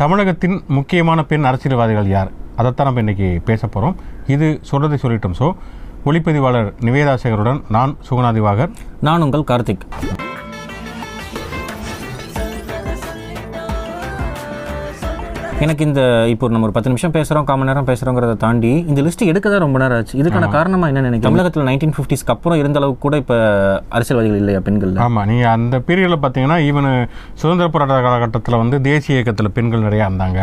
தமிழகத்தின் முக்கியமான பெண் அரசியல்வாதிகள் யார்? அதைத்தான் நம்ம இன்னைக்கு பேச போகிறோம் இது சொல்கிறதை சொல்லிட்டோம். ஸோ ஒளிப்பதிவாளர் நிவேதா சேகருடன் நான் சுகுணாதிவாகர் நான் உங்கள் கார்த்திக். எனக்கு இந்த இப்போ நம்ம ஒரு பத்து நிமிஷம் பேசுகிறோம் கால் மணி நேரம் பேசுகிறோங்கிறத தாண்டி இந்த லிஸ்ட் எடுக்க தான் ரொம்ப நேரம் ஆச்சு. இதுக்கான காரணமா என்ன நினைக்கிறேன் தமிழகத்தில் நைன்டீன் ஃபிஃப்டிஸ்க்கு அப்புறம் இருந்த அளவுக்கு கூட இப்போ அரசியல்வாதிகள் இல்லையா பெண்கள் ஆமாம் நீங்கள் அந்த பீரியடில் பார்த்தீங்கன்னா ஈவன் சுதந்திர போராட்ட காலகட்டத்தில் வந்து தேசிய இயக்கத்தில் பெண்கள் நிறையா இருந்தாங்க.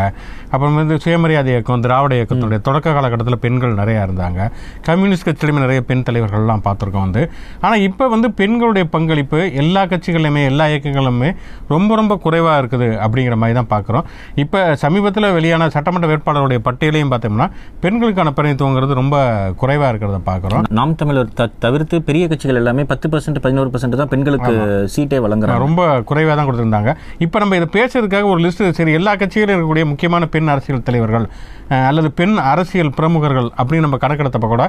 அப்புறம் வந்து சுயமரியாதை இயக்கம் திராவிட இயக்கத்தினுடைய தொடக்க காலகட்டத்தில் பெண்கள் நிறையா இருந்தாங்க. கம்யூனிஸ்ட் கட்சியிலுமே நிறைய பெண் தலைவர்கள்லாம் பார்த்துருக்கோம் வந்து. ஆனால் இப்போ வந்து பெண்களுடைய பங்களிப்பு எல்லா கட்சிகளுமே எல்லா இயக்கங்களுமே ரொம்ப ரொம்ப குறைவாக இருக்குது அப்படிங்கிற மாதிரி தான் பார்க்குறோம் இப்போ சமீபத்தில் வெளியான சட்டமன்ற வேட்பாளருடைய பட்டியலையும் பார்த்தோம்னா பெண்களுக்கான பிரதிநிதித்துவங்கிறது ரொம்ப குறைவாக இருக்கிறத பார்க்குறோம். நாம் தமிழர் த தவிர்த்து பெரிய கட்சிகள் எல்லாமே பத்து பர்சன்ட் பதினோரு பர்சன்ட் தான் பெண்களுக்கு சீட்டே வழங்குறாங்க. ரொம்ப குறைவாக தான் கொடுத்துருந்தாங்க. இப்போ நம்ம இதை பேசுறதுக்காக ஒரு லிஸ்ட் சரி எல்லா கட்சியிலும் இருக்கக்கூடிய முக்கியமான பெண் அரசியல் தலைவர்கள் அல்லது பெண் அரசியல் பிரமுகர்கள் அப்படின்னு நம்ம கணக்கெடுத்தப்ப கூட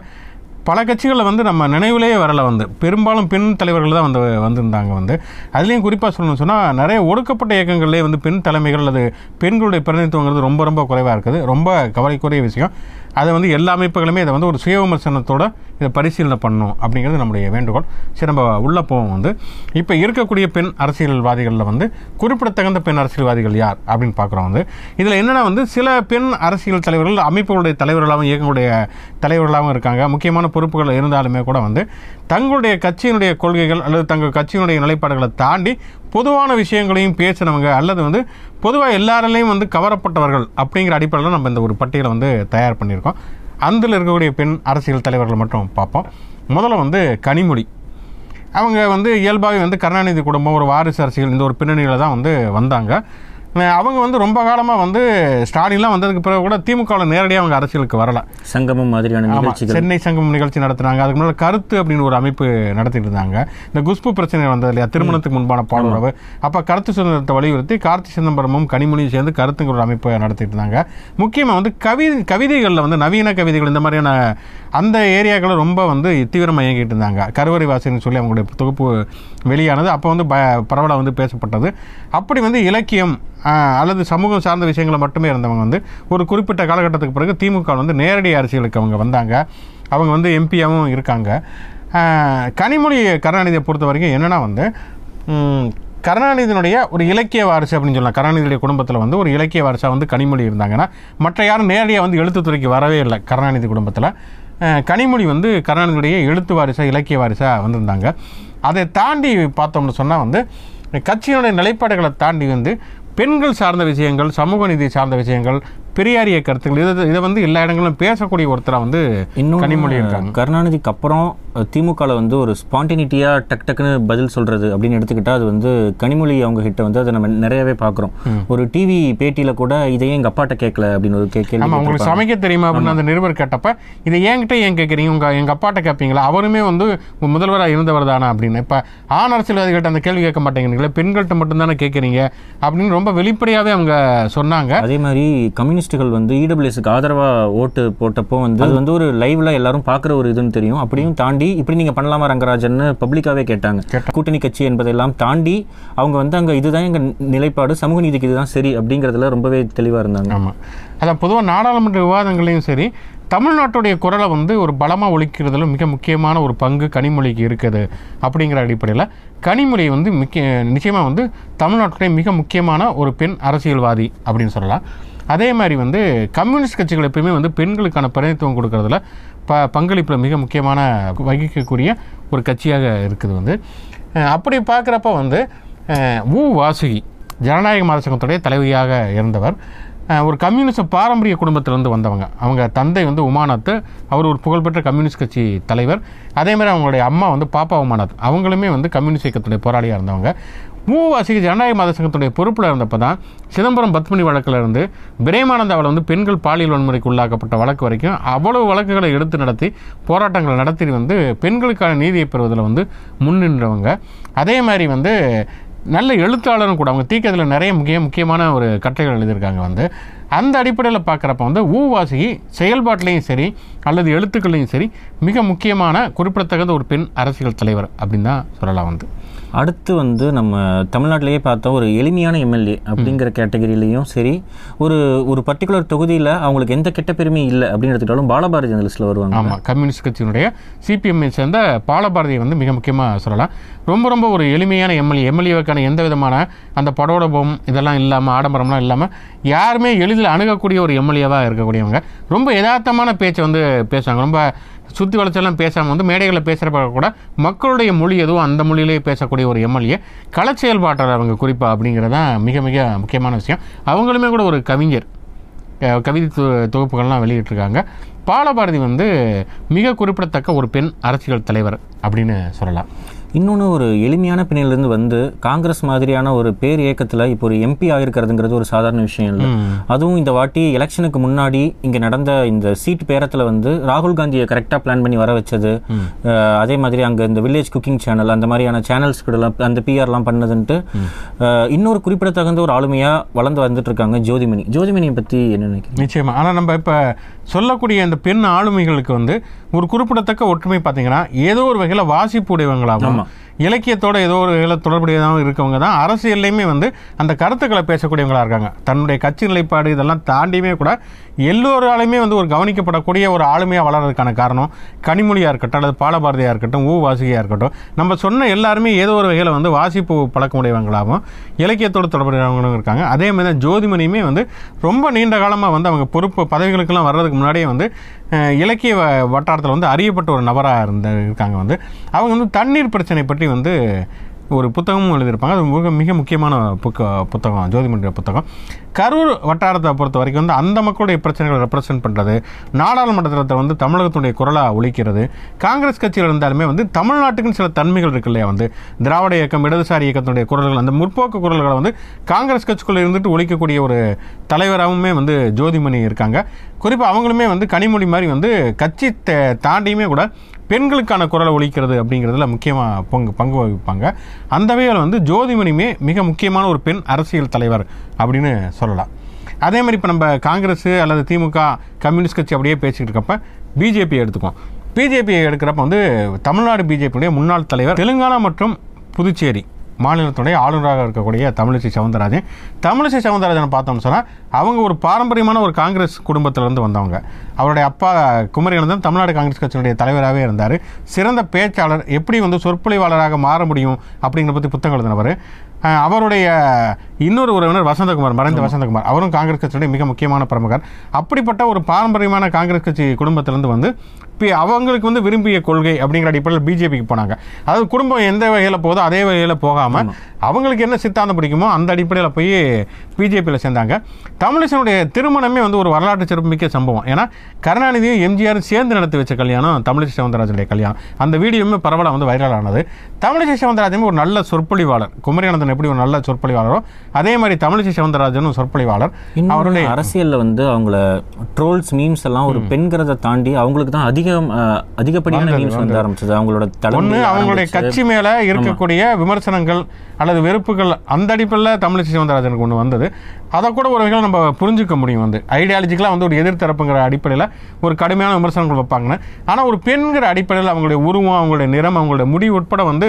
பல கட்சிகளில் வந்து நம்ம நினைவிலேயே வரல வந்து. பெரும்பாலும் பெண் தலைவர்கள் தான் வந்து வந்திருந்தாங்க வந்து. அதுலேயும் குறிப்பாக சொல்லணும்னு சொன்னால் நிறைய ஒடுக்கப்பட்ட இயக்கங்கள்லேயே வந்து பெண் தலைமைகள் அல்லது பெண்களுடைய பிரதிநிதித்துவங்கிறது ரொம்ப ரொம்ப குறைவாக இருக்குது. ரொம்ப கவலைக்குரிய விஷயம். அதை வந்து எல்லா அமைப்புகளுமே இதை வந்து ஒரு சுய விமர்சனத்தோட இதை பரிசீலனை பண்ணணும் அப்படிங்கிறது நம்முடைய வேண்டுகோள். சரி நம்ம உள்ளே போவோம் வந்து. இப்போ இருக்கக்கூடிய பெண் அரசியல்வாதிகளில் வந்து குறிப்பிடத்தகுந்த பெண் அரசியல்வாதிகள் யார் அப்படின்னு பார்க்குறோம் வந்து. இதில் என்னென்னா வந்து சில பெண் அரசியல் தலைவர்கள் அமைப்புகளுடைய தலைவர்களாகவும் இயக்கங்களுடைய தலைவர்களாகவும் இருக்காங்க. முக்கியமான பொறுப்புகள் இருந்தாலுமே கூட வந்து தங்களுடைய கட்சியினுடைய கொள்கைகள் அல்லது தங்கள் கட்சியினுடைய நிலைப்பாடுகளை தாண்டி பொதுவான விஷயங்களையும் பேசினவங்க அல்லது வந்து பொதுவாக எல்லாராலையும் வந்து கவரப்பட்டவர்கள் அப்படிங்கிற அடிப்படையில் நம்ம இந்த ஒரு பட்டியலை வந்து தயார் பண்ணியிருக்கோம். அதில் இருக்கக்கூடிய பெண் அரசியல் தலைவர்களை மட்டும் பார்ப்போம். முதல்ல வந்து கனிமொழி. அவங்க வந்து இயல்பாகவே வந்து கருணாநிதி குடும்பம் ஒரு வாரிசு அரசியல் இந்த ஒரு பின்னணியில் தான் வந்து வந்தாங்க. அவங்க வந்து ரொம்ப காலமாக வந்து ஸ்டாலின்லாம் வந்ததுக்கு பிறகு கூட திமுகவில் நேரடியாக அவங்க அரசியலுக்கு வரல. சங்கமம் மாதிரியான ஆமா, நிகழ்ச்சிகள். சென்னை சங்கம் நிகழ்ச்சி நடத்துனாங்க. அதுக்கு முன்னாடி கருத்து அப்படின்னு ஒரு அமைப்பு நடத்திட்டு இருந்தாங்க. இந்த குஷ்பு பிரச்சனை வந்தது இல்லையா? திருமணத்துக்கு முன்பான பாலுறவு அப்போ கருத்து சுதந்திரத்தை வலியுறுத்தி கார்த்தி சிதம்பரமும் கனிமொழியும் சேர்ந்து கருத்துங்கிற ஒரு அமைப்பை நடத்திட்டு இருந்தாங்க. முக்கியமாக வந்து கவி கவிதைகளில் வந்து நவீன கவிதைகள் இந்த மாதிரியான அந்த ஏரியாக்களை ரொம்ப வந்து தீவிரமாக இயங்கிட்டு இருந்தாங்க. கருவறை வாசின்னு சொல்லி அவங்களுடைய தொகுப்பு வெளியானது. அப்போ வந்து ப பரவலாக வந்து பேசப்பட்டது. அப்படி வந்து இலக்கியம் அல்லது சமூகம் சார்ந்த விஷயங்களை மட்டுமே இருந்தவங்க வந்து ஒரு குறிப்பிட்ட காலகட்டத்துக்கு பிறகு திமுக வந்து நேரடி அரசியலுக்கு அவங்க வந்தாங்க. அவங்க வந்து எம்பியாகவும் இருக்காங்க. கனிமொழி கருணாநிதியை பொறுத்த வரைக்கும் என்னென்னா வந்து கருணாநிதியினுடைய ஒரு இலக்கிய வாரிசு அப்படின்னு சொல்லலாம். கருணாநிதியுடைய குடும்பத்தில் வந்து ஒரு இலக்கிய வாரிசாக வந்து கனிமொழி இருந்தாங்கன்னா மற்ற யாரும் நேரடியாக வந்து எழுத்துத்துறைக்கு வரவே இல்லை கருணாநிதி குடும்பத்தில். கனிமொழி வந்து கருணாநிதியுடைய எழுத்து வாரிசாக இலக்கிய வாரிசாக வந்திருந்தாங்க. அதை தாண்டி பார்த்தோம்னு சொன்னால் வந்து கட்சியினுடைய நிலைப்பாடுகளை தாண்டி வந்து பெண்கள் சார்ந்த விஷயங்கள் சமூக நீதி சார்ந்த விஷயங்கள் பெரியாரிய கருத்துக்கள் இதை இதை வந்து எல்லா இடங்களிலும் பேசக்கூடிய ஒருத்தராக வந்து இன்னும் கனிமொழி இருக்காங்க. கருணாநிதிக்கு அப்புறம் திமுகவில் வந்து ஒரு ஸ்பான்டினிட்டியா டக் டக்குன்னு பதில் சொல்றது அப்படின்னு எடுத்துக்கிட்டா அது வந்து கனிமொழி அவங்க கிட்ட வந்து அதை நம்ம நிறையவே பார்க்குறோம். ஒரு டிவி பேட்டியில கூட இதையே எங்க அப்பாட்ட கேட்கல அப்படின்னு ஒரு கே- கேள்வி ஆமாம் உங்களுக்கு. சமைக்க தெரியுமா அப்படின்னு அந்த நிருபர் கேட்டப்ப இதை என்கிட்ட ஏன் கேட்குறீங்க? உங்கள் எங்கள் அப்பாட்ட கேட்பீங்களா? அவருமே வந்து முதல்வராக இருந்தவர் தானே? அப்படின்னு. இப்போ ஆண் அரசியல்வாதிகள்ட்ட அந்த கேள்வி கேட்க மாட்டேங்கிறீங்களே பெண்கள்கிட்ட மட்டும்தானே கேட்குறீங்க? அப்படின்னு ரொம்ப வெளிப்படையாகவே அவங்க சொன்னாங்க. அதே மாதிரி கம்யூனிஸ்டுகள் வந்து இடபிள்யூஎஸ்க்கு ஆதரவா ஓட்டு போட்டப்போ வந்து அது வந்து ஒரு லைவ்ல எல்லாரும் பார்க்குற ஒரு இதுன்னு தெரியும். அப்படியும் தாண்டி இப்படி நீங்க பண்ணலாமா ரங்கராஜன் பப்ளிக்காவே கேட்டாங்க. கூட்டணி கட்சி என்பதெல்லாம் தாண்டி அவங்க வந்து அங்க இதுதான் எங்க நிலைப்பாடு சமூக நீதிக்கு இதுதான் சரி அப்படிங்கறதுல ரொம்பவே தெளிவா இருந்தாங்க. ஆமாம் அதான் பொதுவாக நாடாளுமன்ற விவாதங்களையும் சரி தமிழ்நாட்டுடைய குரலை வந்து ஒரு பலமாக ஒழிக்கிறதுல மிக முக்கியமான ஒரு பங்கு கனிமொழிக்கு இருக்குது அப்படிங்கிற அடிப்படையில். கனிமொழி வந்து முக்கிய நிச்சயமாக வந்து தமிழ்நாட்டுடைய மிக முக்கியமான ஒரு பெண் அரசியல்வாதி அப்படின்னு சொல்லலாம். அதே மாதிரி வந்து கம்யூனிஸ்ட் கட்சிகள் எப்பயுமே வந்து பெண்களுக்கான பிரதிநிதித்துவம் கொடுக்கறதுல ப பங்களிப்பில் மிக முக்கியமான வகிக்கக்கூடிய ஒரு கட்சியாக இருக்குது வந்து. அப்படி பார்க்குறப்ப வந்து உ வாசுகி ஜனநாயக மாத சங்கத்துடைய தலைவியாக இருந்தவர். ஒரு கம்யூனிஸ்ட் பாரம்பரிய குடும்பத்திலேருந்து வந்தவங்க. அவங்க தந்தை வந்து உமாநாத் அவர் ஒரு புகழ்பெற்ற கம்யூனிஸ்ட் கட்சி தலைவர். அதேமாதிரி அவங்களுடைய அம்மா வந்து பாப்பா உமாநாத் அவங்களுமே வந்து கம்யூனிஸ்ட் இயக்கத்துடைய போராளியாக இருந்தவங்க. மூவாசிக்கு ஜனநாயக மாத சங்கத்துடைய பொறுப்பில் இருந்தப்போ தான் சிதம்பரம் பத்மினி வழக்கில் இருந்து பிரேமானந்தாவில் வந்து பெண்கள் பாலியல் வன்முறைக்கு உள்ளாக்கப்பட்ட வழக்கு வரைக்கும் அவ்வளவு வழக்குகளை எடுத்து நடத்தி போராட்டங்களை நடத்தி வந்து பெண்களுக்கான நீதியை பெறுவதில் வந்து முன்னின்றவங்க. அதே மாதிரி வந்து நல்ல எழுத்தாளரும் கூட அவங்க தீக்கத்தில் நிறைய முக்கிய முக்கியமான ஒரு கட்டுரைகள் எழுதியிருக்காங்க வந்து. அந்த அடிப்படையில் பார்க்குறப்ப வந்து ஊவாசி செயல்பாட்டிலையும் சரி அல்லது எழுத்துக்கள்லையும் சரி மிக முக்கியமான குறிப்பிடத்தகுந்த ஒரு பெண் அரசியல் தலைவர் அப்படின்னு தான் சொல்லலாம் வந்து. அடுத்து வந்து நம்ம தமிழ்நாட்டிலேயே பார்த்தா ஒரு எளிமையான எம்எல்ஏ அப்படிங்கிற கேட்டகரியிலையும் சரி ஒரு ஒரு பர்டிகுலர் தொகுதியில் அவங்களுக்கு எந்த கெட்ட பெருமையும் இல்லை அப்படின்னு எடுத்துக்கிட்டாலும் பாலபாரதி அந்த லிஸ்ட்டில் வருவாங்க. ஆமாம் கம்யூனிஸ்ட் கட்சியினுடைய சிபிஎம்ஐ சேர்ந்த பாலபாரதியை வந்து மிக முக்கியமாக சொல்லலாம். ரொம்ப ரொம்ப ஒரு எளிமையான எம்எல்ஏ எம்எல்ஏவுக்கான எந்த விதமான அந்த படோடபம் இதெல்லாம் இல்லாமல் ஆடம்பரம்லாம் இல்லாமல் யாருமே எளிதில் அணுகக்கூடிய ஒரு எம்எல்ஏவாக இருக்கக்கூடியவங்க. ரொம்ப யதார்த்தமான பேச்சை வந்து பேசுவாங்க ரொம்ப சுற்றி வளர்ச்செல்லாம் பேசாமல் வந்து மேடைகளில் பேசுகிறப்ப கூட மக்களுடைய மொழி எதுவும் அந்த மொழியிலேயே பேசக்கூடிய ஒரு எம்எல்ஏ கள செயல்பாட்டாளர் அவங்க குறிப்பாக அப்படிங்கிறது தான் மிக மிக முக்கியமான விஷயம். அவங்களுமே கூட ஒரு கவிஞர். கவிதை தொ- தொகுப்புகள்லாம் வெளியிட்டிருக்காங்க. பாலபாரதி வந்து மிக குறிப்பிடத்தக்க ஒரு பெண் அரசியல் தலைவர் அப்படின்னு சொல்லலாம். இன்னொன்று ஒரு எளிமையான பின்னணியிலேருந்து வந்து காங்கிரஸ் மாதிரியான ஒரு பேர் இயக்கத்தில் இப்போ ஒரு எம்பி ஆகிருக்கிறதுங்கிறது ஒரு சாதாரண விஷயம் இல்லை. அதுவும் இந்த வாட்டி எலெக்ஷனுக்கு முன்னாடி இங்கே நடந்த இந்த சீட் பேரத்தில் வந்து ராகுல் காந்தியை கரெக்டாக பிளான் பண்ணி வர வச்சது. அதே மாதிரி அங்கே இந்த வில்லேஜ் குக்கிங் சேனல் அந்த மாதிரியான சேனல்ஸ் கூடலாம் அந்த பிஆர்லாம் பண்ணதுன்ட்டு இன்னொரு குறிப்பிடத்தகுந்த ஒரு ஆளுமையாக வளர்ந்து வந்துட்டு இருக்காங்க ஜோதிமணி. ஜோதிமணியை பற்றி என்ன நினைக்கிறீங்க? நிச்சயமா. ஆனால் நம்ம இப்போ சொல்லக்கூடிய இந்த பெண் ஆளுமைகளுக்கு வந்து ஒரு குறிப்பிடத்தக்க ஒற்றுமை பார்த்தீங்கன்னா ஏதோ ஒரு வகையில் வாசிப்பு உடையவங்களாகும் இலக்கியத்தோட ஏதோ ஒரு தொடர்புடையதாகவும் இருக்கவங்க தான் அரசியல்லையுமே வந்து அந்த கருத்துக்களை பேசக்கூடியவங்களாக இருக்காங்க. தன்னுடைய கட்சி நிலைப்பாடு இதெல்லாம் தாண்டியுமே கூட எல்லோராலையுமே வந்து ஒரு கவனிக்கப்படக்கூடிய ஒரு ஆளுமையாக வளர்றதுக்கான காரணம் கனிமொழியாக இருக்கட்டும் அல்லது பாலபாரதியாக இருக்கட்டும் ஊ வாசிகையாக இருக்கட்டும் நம்ம சொன்ன எல்லாருமே ஏதோ ஒரு வகையில் வந்து வாசிப்பு பழக்கமுடையவங்களாகவும் இலக்கியத்தோடு தொடர்புடையவங்களும் இருக்காங்க. அதே மாதிரி தான் ஜோதிமணியுமே வந்து ரொம்ப நீண்ட காலமாக வந்து அவங்க பொறுப்பு பதவிகளுக்கெல்லாம் வர்றதுக்கு முன்னாடியே வந்து இலக்கிய வ- வட்டாரத்தில் வந்து அறியப்பட்ட ஒரு நபராக இருந்த இருக்காங்க வந்து. அவங்க வந்து தண்ணீர் பிரச்சனை பற்றி வந்து ஒரு புத்தகமும் எழுதியிருப்பாங்க. அது மிக மிக முக்கியமான புக்க புத்தகம் ஜோதிமன்ற புத்தகம். கரூர் வட்டாரத்தை பொறுத்த வரைக்கும் வந்து அந்த மக்களுடைய பிரச்சனைகளை ரெப்ரசென்ட் பண்ணுறது நாடாளுமன்றத்தில் வந்து தமிழகத்துடைய குரலாக ஒழிக்கிறது. காங்கிரஸ் கட்சியில் இருந்தாலுமே வந்து தமிழ்நாட்டுக்குன்னு சில தன்மைகள் இருக்கு இல்லையா? வந்து திராவிட இயக்கம் இடதுசாரி இயக்கத்தினுடைய குரல்கள் அந்த முற்போக்கு குரல்களை வந்து காங்கிரஸ் கட்சிக்குள்ளே இருந்துட்டு ஒழிக்கக்கூடிய ஒரு தலைவராகவுமே வந்து ஜோதிமணி இருக்காங்க. குறிப்பாக அவங்களுமே வந்து கனிமொழி மாதிரி வந்து கட்சி தாண்டியுமே கூட பெண்களுக்கான குரலை ஒழிக்கிறது அப்படிங்கிறதுல முக்கியமாக பங்கு பங்கு வகிப்பாங்க. அந்த வகையில் வந்து ஜோதிமணியுமே மிக முக்கியமான ஒரு பெண் அரசியல் தலைவர் அப்படின்னு சொல்லலாம். அதே மாதிரி இப்போ நம்ம காங்கிரஸ் அல்லது திமுக கம்யூனிஸ்ட் கட்சி அப்படியே பேசிக்கிட்டு இருக்கப்ப பிஜேபி எடுத்துக்கோம் பிஜேபி எடுக்கிறப்ப வந்து தமிழ்நாடு பிஜேபியுடைய முன்னாள் தலைவர் தெலுங்கானா மற்றும் புதுச்சேரி. மாநிலத்துடைய ஆளுநராக இருக்கக்கூடிய தமிழிசை சவுந்தரராஜன். தமிழிசை சவுந்தரராஜன் பார்த்தோம்னு சொன்னால் அவங்க ஒரு பாரம்பரியமான ஒரு காங்கிரஸ் குடும்பத்திலேருந்து வந்தவங்க. அவருடைய அப்பா குமரியானந்தன் தமிழ்நாடு காங்கிரஸ் கட்சியினுடைய தலைவராகவே இருந்தார். சிறந்த பேச்சாளர் எப்படி வந்து சொற்பொழிவாளராக மாற முடியும் அப்படிங்கிற பற்றி புத்தகம் எழுதினவர். அவருடைய இன்னொரு உறவினர் வசந்தகுமார் மறைந்த வசந்தகுமார். அவரும் காங்கிரஸ் கட்சியுடைய மிக முக்கியமான பிரமுகர். அப்படிப்பட்ட ஒரு பாரம்பரியமான காங்கிரஸ் கட்சி குடும்பத்திலேருந்து வந்து இப்போ அவங்களுக்கு வந்து விரும்பிய கொள்கை அப்படிங்கிற அடிப்படையில் பிஜேபிக்கு போனாங்க. அதாவது குடும்பம் எந்த வகையில் போதோ அதே வகையில் போகாமல் அவங்களுக்கு என்ன சித்தாந்தம் பிடிக்குமோ அந்த அடிப்படையில் போய் பிஜேபியில் சேர்ந்தாங்க. தமிழிசனுடைய திருமணமே வந்து ஒரு வரலாற்று சிறப்புமிக்க சம்பவம். ஏன்னா கருணாநிதியும் எம்ஜிஆரும் சேர்ந்து நடத்தி வச்ச கல்யாணம் தமிழிசை சவுந்தரராஜனுடைய கல்யாணம். அந்த வீடியோவுமே பரவலாக வந்து வைரல் ஆனது தமிழிசை சவுந்தரராஜன் ஒரு நல்ல சொற்பொழிவாளர். குமரியானந்தன் எப்படி ஒரு நல்ல சொற்பொழிவாளரோ அதே மாதிரி தமிழிசை சவுந்தரராஜனும் சொற்பொழிவாளர். அவருடைய அரசியல்ல வந்து அவங்கள ட்ரோல்ஸ் மீம்ஸ் எல்லாம் ஒரு பெண்கிறத தாண்டி அவங்களுக்கு தான் அதிகம் அதிகப்படியான மீம்ஸ் வந்து ஆரம்பிச்சது. அவங்களோட ஒன்று அவங்களுடைய கட்சி மேலே இருக்கக்கூடிய விமர்சனங்கள் அல்லது வெறுப்புகள் அந்த அடிப்படையில் தமிழிசை சவுந்தரராஜனுக்கு ஒன்று வந்தது. அதை கூட ஒரு வகையில் நம்ம புரிஞ்சுக்க முடியும் வந்து. ஐடியாலஜிக்கலாக வந்து ஒரு எதிர்த்தரப்புங்கிற அடிப்படையில் ஒரு கடுமையான விமர்சனங்கள் வைப்பாங்கன்னு. ஆனால் ஒரு பெண்கிற அடிப்படையில் அவங்களுடைய உருவம் அவங்களுடைய நிறம் அவங்களுடைய முடி உட்பட வந்து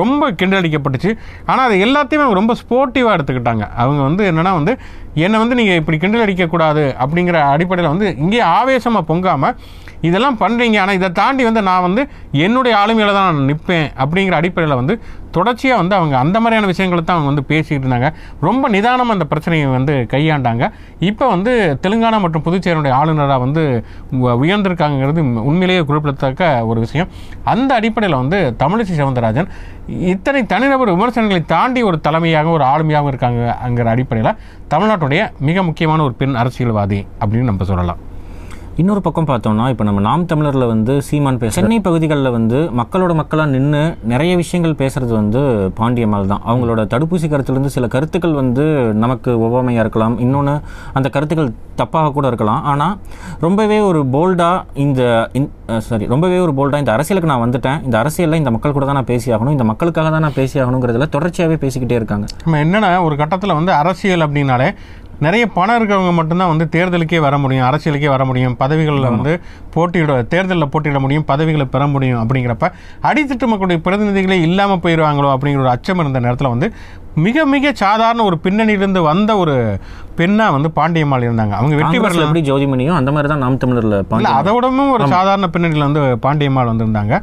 ரொம்ப கிண்டடிக்கப்பட்டுச்சு ஆனால் அது எல்லாத்தையுமே ரொம்ப ஸ்போர்ட்டிவாக எடுத்துக்கிட்டாங்க அவங்க வந்து என்னென்னா வந்து என்னை வந்து நீங்கள் இப்படி கிண்டல் அடிக்கக்கூடாது அப்படிங்கிற அடிப்படையில் வந்து இங்கே ஆவேசமாக பொங்காமல் இதெல்லாம் பண்ணுறீங்க ஆனால் இதை தாண்டி வந்து நான் வந்து என்னுடைய ஆளுமையில் தான் நான் நிற்பேன் அப்படிங்கிற அடிப்படையில் வந்து தொடர்ச்சியாக வந்து அவங்க அந்த மாதிரியான விஷயங்களை தான் அவங்க வந்து பேசிக்கிட்டு இருந்தாங்க. ரொம்ப நிதானமாக அந்த பிரச்சனையை வந்து கையாண்டாங்க. இப்போ வந்து தெலுங்கானா மற்றும் புதுச்சேரியுடைய ஆளுநராக வந்து உயர்ந்திருக்காங்கிறது உண்மையிலேயே குறிப்பிடத்தக்க ஒரு விஷயம். அந்த அடிப்படையில் வந்து தமிழிசை சவுந்தரராஜன் இத்தனை தனிநபர் விமர்சனங்களை தாண்டி ஒரு தலைமையாக ஒரு ஆளுமையாகவும் இருக்காங்கங்கிற அடிப்படையில் தமிழ்நாட்டுடைய மிக முக்கியமான ஒரு பெண் அரசியல்வாதி அப்படின்னு நம்ம சொல்லலாம். இன்னொரு பக்கம் பார்த்தோம்னா இப்போ நம்ம நாம் தமிழரில் வந்து சீமான் பேச சென்னை பகுதிகளில் வந்து மக்களோட மக்களாக நின்று நிறைய விஷயங்கள் பேசுறது வந்து பாண்டியம்மாள் தான். அவங்களோட தடுப்பூசி கருத்துலேருந்து சில கருத்துக்கள் வந்து நமக்கு ஒவ்வாமையாக இருக்கலாம். இன்னொன்று அந்த கருத்துக்கள் தப்பாக கூட இருக்கலாம். ஆனால் ரொம்பவே ஒரு போல்டாக இந்த சாரி ரொம்பவே ஒரு போல்டாக இந்த அரசியலுக்கு நான் வந்துட்டேன். இந்த அரசியலில் இந்த மக்கள் கூட தான் நான் பேசி ஆகணும். இந்த மக்களுக்காக தான் நான் பேசி ஆகணுங்கிறதுல தொடர்ச்சியாகவே பேசிக்கிட்டே இருக்காங்க. நம்ம என்னன்னா ஒரு கட்டத்தில் வந்து அரசியல் அப்படின்னாலே நிறைய பணம் இருக்கிறவங்க மட்டும்தான் வந்து தேர்தலுக்கே வர முடியும் அரசியலுக்கே வர முடியும் பதவிகளில் வந்து போட்டியிட தேர்தலில் போட்டியிட முடியும் பதவிகளை பெற முடியும் அப்படிங்கிறப்ப அடித்தட்டு மக்களுடைய பிரதிநிதிகளே இல்லாமல் போயிடுவாங்களோ அப்படிங்கிற ஒரு அச்சம் இருந்த நேரத்தில் வந்து மிக மிக சாதாரண ஒரு பின்னணியிலிருந்து வந்த ஒரு பெண்ணா வந்து பாண்டியம்மாள் இருந்தாங்க. அவங்க வெற்றி பெறல. எப்படி ஜோதிமணியும் அந்த மாதிரி தான் நாம் தமிழர்ல இல்ல அதை விடவும் ஒரு சாதாரண பின்னணியில் வந்து பாண்டியம்மாள் வந்திருந்தாங்க.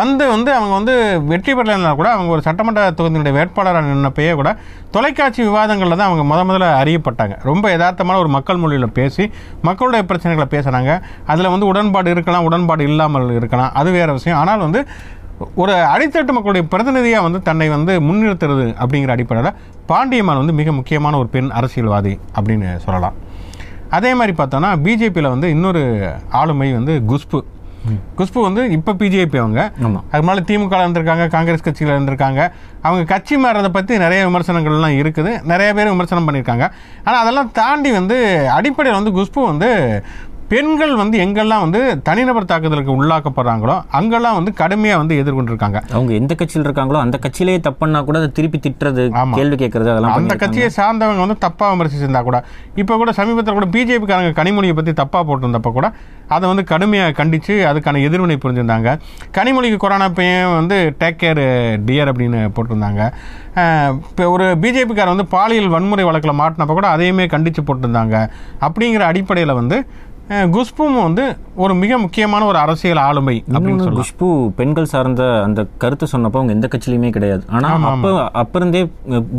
வந்து வந்து அவங்க வந்து வெற்றி பெறலைன்னா கூட அவங்க ஒரு சட்டமன்ற தொகுதியினுடைய வேட்பாளராக நின்னப்பயே கூட தொலைக்காட்சி விவாதங்களில் தான் அவங்க முத முதல்ல அறியப்பட்டாங்க. ரொம்ப யதார்த்தமான ஒரு மக்கள் மொழியில் பேசி மக்களுடைய பிரச்சனைகளை பேசுனாங்க அதில் வந்து உடன்பாடு இருக்கலாம் உடன்பாடு இல்லாமல் இருக்கலாம். அது வேற விஷயம். ஆனால் வந்து ஒரு அடித்தட்டு மக்களுடைய பிரதிநிதியாக வந்து தன்னை வந்து முன்னிறுத்துறது அப்படிங்கிற அடிப்படையில் பாண்டியம்மாள் வந்து மிக முக்கியமான ஒரு பெண் அரசியல்வாதி அப்படின்னு சொல்லலாம். அதே மாதிரி பார்த்தோன்னா பிஜேபியில் வந்து இன்னொரு ஆளுமை வந்து குஷ்பு குஷ்பு வந்து இப்போ பிஜேபி அவங்க. அது முன்னாடி திமுக இருந்திருக்காங்க காங்கிரஸ் கட்சியில் இருந்திருக்காங்க. அவங்க கட்சி மாறதை பற்றி நிறைய விமர்சனங்கள்லாம் இருக்குது. நிறைய பேர் விமர்சனம் பண்ணியிருக்காங்க. ஆனால் அதெல்லாம் தாண்டி வந்து அடிப்படையில் வந்து குஷ்பு வந்து பெண்கள் வந்து எங்கெல்லாம் வந்து தனிநபர் தாக்குதலுக்கு உள்ளாக்கப்படுறாங்களோ அங்கெல்லாம் வந்து கடுமையாக வந்து எதிர்கொண்டிருக்காங்க அவங்க எந்த கட்சியில் இருக்காங்களோ அந்த கட்சியிலேயே தப்புன்னா கூட அதை திருப்பி திட்டுறது. கேள்வி கேட்கறது அதெல்லாம் அந்த. கட்சியை சார்ந்தவங்க வந்து தப்பாக விமர்சிச்சிருந்தா கூட இப்போ கூட சமீபத்தில் கூட பிஜேபிக்காரங்க கனிமொழியை பற்றி தப்பாக போட்டிருந்தப்ப கூட அதை வந்து கடுமையாக கண்டித்து அதுக்கான எதிர்வினை புரிஞ்சிருந்தாங்க கனிமொழிக்கு கொரோனா பையன் வந்து டேக் கேர் டியர் அப்படின்னு போட்டிருந்தாங்க இப்போ ஒரு பிஜேபிக்காரன் வந்து பாலியல் வன்முறை வழக்கில் மாட்டினப்ப கூட அதையுமே கண்டித்து போட்டிருந்தாங்க அப்படிங்கிற அடிப்படையில் வந்து குஷ்பும் வந்து ஒரு மிக முக்கியமான ஒரு அரசியல் ஆளுமை அப்படின்னு சொல்லலாம். குஷ்பு பெண்கள் சார்ந்த அந்த கருத்து சொன்னப்போ அவங்க எந்த கட்சியிலுமே கிடையாது. ஆனா அப்போ அப்ப இருந்தே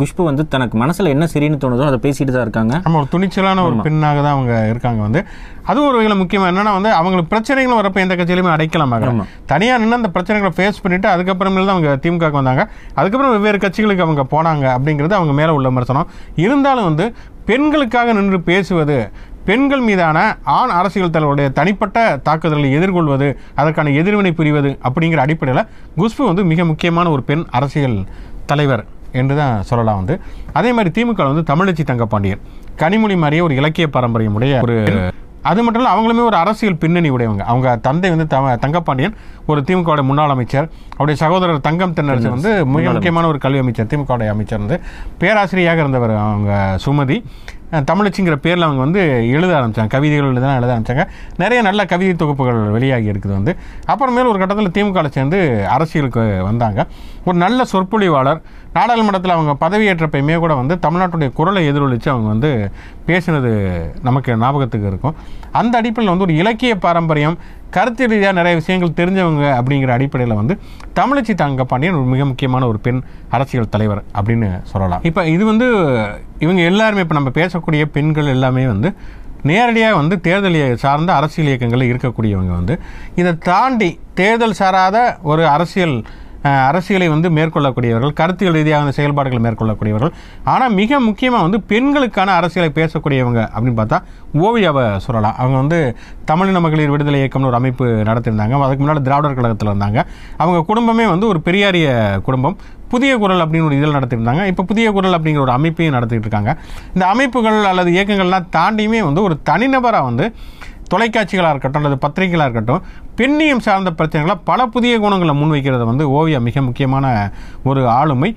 குஷ்பு வந்து தனக்கு மனசுல என்ன சரின்னு தோணுதோ அதை பேசிட்டு தான் இருக்காங்க. நம்ம ஒரு துணிச்சலான ஒரு பெண்ணாக தான் அவங்க இருக்காங்க வந்து. அதுவும் ஒரு வகையில் முக்கியமாக என்னன்னா வந்து அவங்களுக்கு பிரச்சனைகள் வரப்போ எந்த கட்சியிலுமே அடைக்கலாமாங்க ஆமா. தனியாக நின்று அந்த பிரச்சனைகளை ஃபேஸ் பண்ணிட்டு அதுக்கப்புறமேல தான் அவங்க திமுகவுக்கு வந்தாங்க. அதுக்கப்புறம் வெவ்வேறு கட்சிகளுக்கு அவங்க போனாங்க அப்படிங்கிறது அவங்க மேலே உள்ள விமர்சனம். இருந்தாலும் வந்து பெண்களுக்காக நின்று பேசுவது பெண்கள் மீதான ஆண் அரசியல் தலைவருடைய தனிப்பட்ட தாக்குதல்களை எதிர்கொள்வது அதற்கான எதிர்வினை புரிவது அப்படிங்கிற அடிப்படையில் குஷ்பு வந்து மிக முக்கியமான ஒரு பெண் அரசியல் தலைவர் என்று தான் சொல்லலாம் வந்து. அதே மாதிரி திமுக வந்து தமிழச்சி தங்கப்பாண்டியன். கனிமொழி மாதிரியே ஒரு இலக்கிய பாரம்பரியமுடைய ஒரு அது மட்டும் இல்லை அவங்களுமே ஒரு அரசியல் பின்னணி உடையவங்க. அவங்க தந்தை வந்து த தங்கப்பாண்டியன் ஒரு திமுகவுடைய முன்னாள் அமைச்சர். அவருடைய சகோதரர் தங்கம் தென்னரசு வந்து மிக முக்கியமான ஒரு கல்வி அமைச்சர். திமுகவுடைய அமைச்சர் வந்து பேராசிரியராக இருந்தவர் அவங்க சுமதி. தமிழச்சிங்கிற பேரில் அவங்க வந்து எழுத ஆரம்பித்தாங்க கவிதைகள் எழுத எழுத ஆரம்பித்தாங்க நிறைய நல்ல கவிதை தொகுப்புகள் வெளியாகி இருக்குது வந்து. அப்புறமேல் ஒரு கட்டத்தில் திமுகவில் சேர்ந்து அரசியலுக்கு வந்தாங்க. ஒரு நல்ல சொற்பொழிவாளர் நாடாளுமன்றத்தில் அவங்க பதவியேற்றப்பயுமே கூட வந்து தமிழ்நாட்டுடைய குரலை எதிரொலித்து அவங்க வந்து பேசினது நமக்கு ஞாபகத்துக்கு இருக்கும். அந்த அடிப்படையில் வந்து ஒரு இலக்கிய பாரம்பரியம் கருத்து ரீதியாக நிறைய விஷயங்கள் தெரிஞ்சவங்க அப்படிங்கிற அடிப்படையில் வந்து தமிழச்சி தங்க பாண்டியன் ஒரு மிக முக்கியமான ஒரு பெண் அரசியல் தலைவர் அப்படின்னு சொல்லலாம். இப்போ இது வந்து இவங்க எல்லாருமே இப்போ நம்ம பேசக்கூடிய பெண்கள் எல்லாமே வந்து நேரடியாக வந்து தேர்தல் சார்ந்த அரசியல் இயக்கங்களில் இருக்கக்கூடியவங்க வந்து இதை தாண்டி தேர்தல் சாராத ஒரு அரசியல் அரசியலை வந்து மேற்கொள்ளக்கூடியவர்கள் கருத்தியல் ரீதியாக செயல்பாடுகளை மேற்கொள்ளக்கூடியவர்கள். ஆனால் மிக முக்கியமாக வந்து பெண்களுக்கான அரசியலை பேசக்கூடியவங்க அப்படின்னு பார்த்தா ஓவியாவை சொல்லலாம். அவங்க வந்து தமிழின மகளிர் விடுதலை இயக்கம்னு ஒரு அமைப்பு நடத்தியிருந்தாங்க. அதுக்கு முன்னாடி திராவிடர் கழகத்தில் இருந்தாங்க. அவங்க குடும்பமே வந்து ஒரு பெரியாரிய குடும்பம். புதிய குரல் அப்படின்னு ஒரு இதில் நடத்தியிருந்தாங்க. இப்போ புதிய குரல் அப்படிங்கிற ஒரு அமைப்பையும் நடத்திட்டு இருக்காங்க இந்த அமைப்புகள் அல்லது இயக்கங்கள்லாம் தாண்டியுமே வந்து ஒரு தனிநபராக வந்து தொலைக்காட்சிகளாக இருக்கட்டும் அல்லது பத்திரிகைகளாக இருக்கட்டும் பெண்ணியம் சார்ந்த பிரச்சனைகளை பல புதிய குணங்களை முன்வைக்கிறது வந்து ஓவியா மிக முக்கியமான ஒரு ஆளுமை.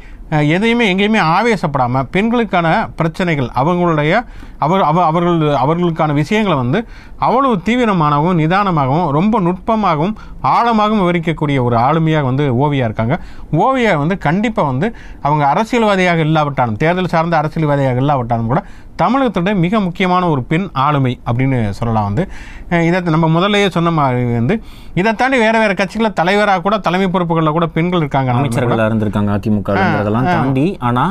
எதையுமே எங்கேயுமே ஆவேசப்படாமல் பெண்களுக்கான பிரச்சனைகள் அவங்களுடைய அவர் அவ அவர்கள் அவர்களுக்கான விஷயங்களை வந்து அவ்வளவு தீவிரமானவும் நிதானமாகவும் ரொம்ப நுட்பமாகவும் ஆழமாகவும் விவரிக்கக்கூடிய ஒரு ஆளுமையாக வந்து ஓவியா இருக்காங்க. ஓவியா வந்து கண்டிப்பாக வந்து அவங்க அரசியல்வாதியாக இல்லாவிட்டாலும் தேர்தல் சார்ந்த அரசியல்வாதியாக இல்லாவிட்டாலும் கூட தமிழகத்தோட மிக முக்கியமான ஒரு பெண் ஆளுமை அப்படின்னு சொல்லலாம் வந்து. இதை நம்ம முதல்லையே சொன்ன மாதிரி வந்து இதை தாண்டி வேற வேற கட்சிகளில் தலைவராக கூட தலைமை பொறுப்புகளில் கூட பெண்கள் இருக்காங்க. அமைச்சர்களா இருந்திருக்காங்க அதிமுகங்கிறதெல்லாம் தாண்டி ஆனா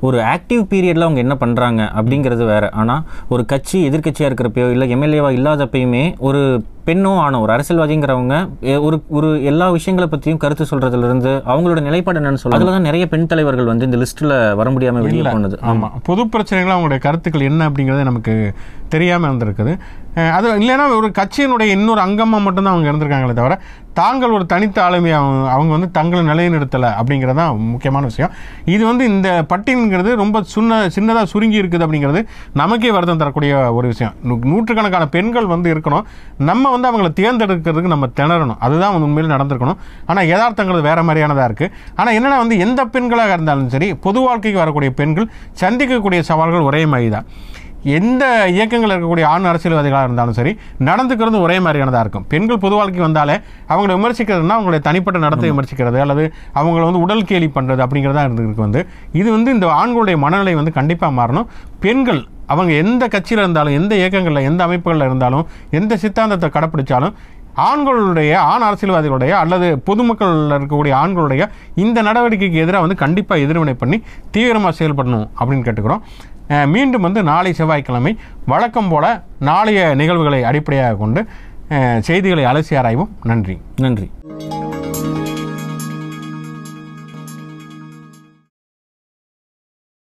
ஒரு ஆக்டிவ் பீரியட்ல அவங்க என்ன பண்றாங்க அப்படிங்கிறது வேற. ஆனா ஒரு கட்சி எதிர்க்கட்சியா இருக்கிறப்பயோ இல்ல எம்எல்ஏவா இல்லாதப்பயுமே ஒரு பெண்ணோ ஆனோ ஒரு அரசியல்வாதிங்கிறவங்க ஒரு ஒரு எல்லா விஷயங்களை பத்தியும் கருத்து சொல்றதுல இருந்து அவங்களோட நிலைப்பாடு என்னன்னு சொல்ல அதுலதான் நிறைய பெண் தலைவர்கள் வந்து இந்த லிஸ்ட்ல வர முடியாம வெளியே போனது. ஆமாம் பொது பிரச்சனைகள் அவங்களுடைய கருத்துக்கள் என்ன அப்படிங்கிறது நமக்கு தெரியாமல் இருந்திருக்குது. அது இல்லைன்னா ஒரு கட்சியினுடைய இன்னொரு அங்கமாக மட்டும்தான் அவங்க இருந்திருக்காங்களே தவிர தாங்கள் ஒரு தனித்த ஆளுமை அவங்க அவங்க வந்து தங்களை நிலைநிறுத்தலை அப்படிங்கிறது தான் முக்கியமான விஷயம். இது வந்து இந்த பட்டியலுங்கிறது ரொம்ப சின்ன சின்னதாக சுருங்கி இருக்குது அப்படிங்கிறது நமக்கே வருத்தம் தரக்கூடிய ஒரு விஷயம். நூ- நூற்றுக்கணக்கான பெண்கள் வந்து இருக்கணும். நம்ம வந்து அவங்களை தேர்ந்தெடுக்கிறதுக்கு நம்ம திணறணும். அதுதான் வந்து உண்மையில் நடந்திருக்கணும். ஆனால் யதார்த்தங்கிறது வேறு மாதிரியானதாக இருக்குது ஆனால் என்னென்னா வந்து எந்த பெண்களாக இருந்தாலும் சரி பொது வாழ்க்கைக்கு வரக்கூடிய பெண்கள் சந்திக்கக்கூடிய சவால்கள் ஒரே மாதிரி தான் எந்த இயக்கங்கள் இருக்கக்கூடிய ஆண் அரசியல்வாதிகளாக இருந்தாலும் சரி நடந்துக்கிறது ஒரே மாதிரியானதாக இருக்கும். பெண்கள் பொது வாழ்க்கை வந்தாலே அவங்களை விமர்சிக்கிறதுனா அவங்களுடைய தனிப்பட்ட நடத்தை விமர்சிக்கிறது அல்லது அவங்கள வந்து உடல் கேலி பண்ணுறது அப்படிங்கிறதா இருக்கு வந்து. இது வந்து இந்த ஆண்களுடைய மனநிலை வந்து கண்டிப்பாக மாறணும். பெண்கள் அவங்க எந்த கட்சியில் இருந்தாலும் எந்த இயக்கங்களில் எந்த அமைப்புகளில் இருந்தாலும் எந்த சித்தாந்தத்தை கடைப்பிடிச்சாலும் ஆண்களுடைய ஆண் அரசியல்வாதிகளுடைய அல்லது பொதுமக்களில் இருக்கக்கூடிய ஆண்களுடைய இந்த நடவடிக்கைக்கு எதிராக வந்து கண்டிப்பாக எதிர்வினை பண்ணி தீவிரமாக செயல்படணும் அப்படின்னு கேட்டுக்கிறோம். மீண்டும் வந்து நாளை செவ்வாய்க்கிழமை வழக்கம் போல நாளைய நிகழ்வுகளை அடிப்படையாக கொண்டு செய்திகளை அலசி ஆராய்வோம். நன்றி. நன்றி.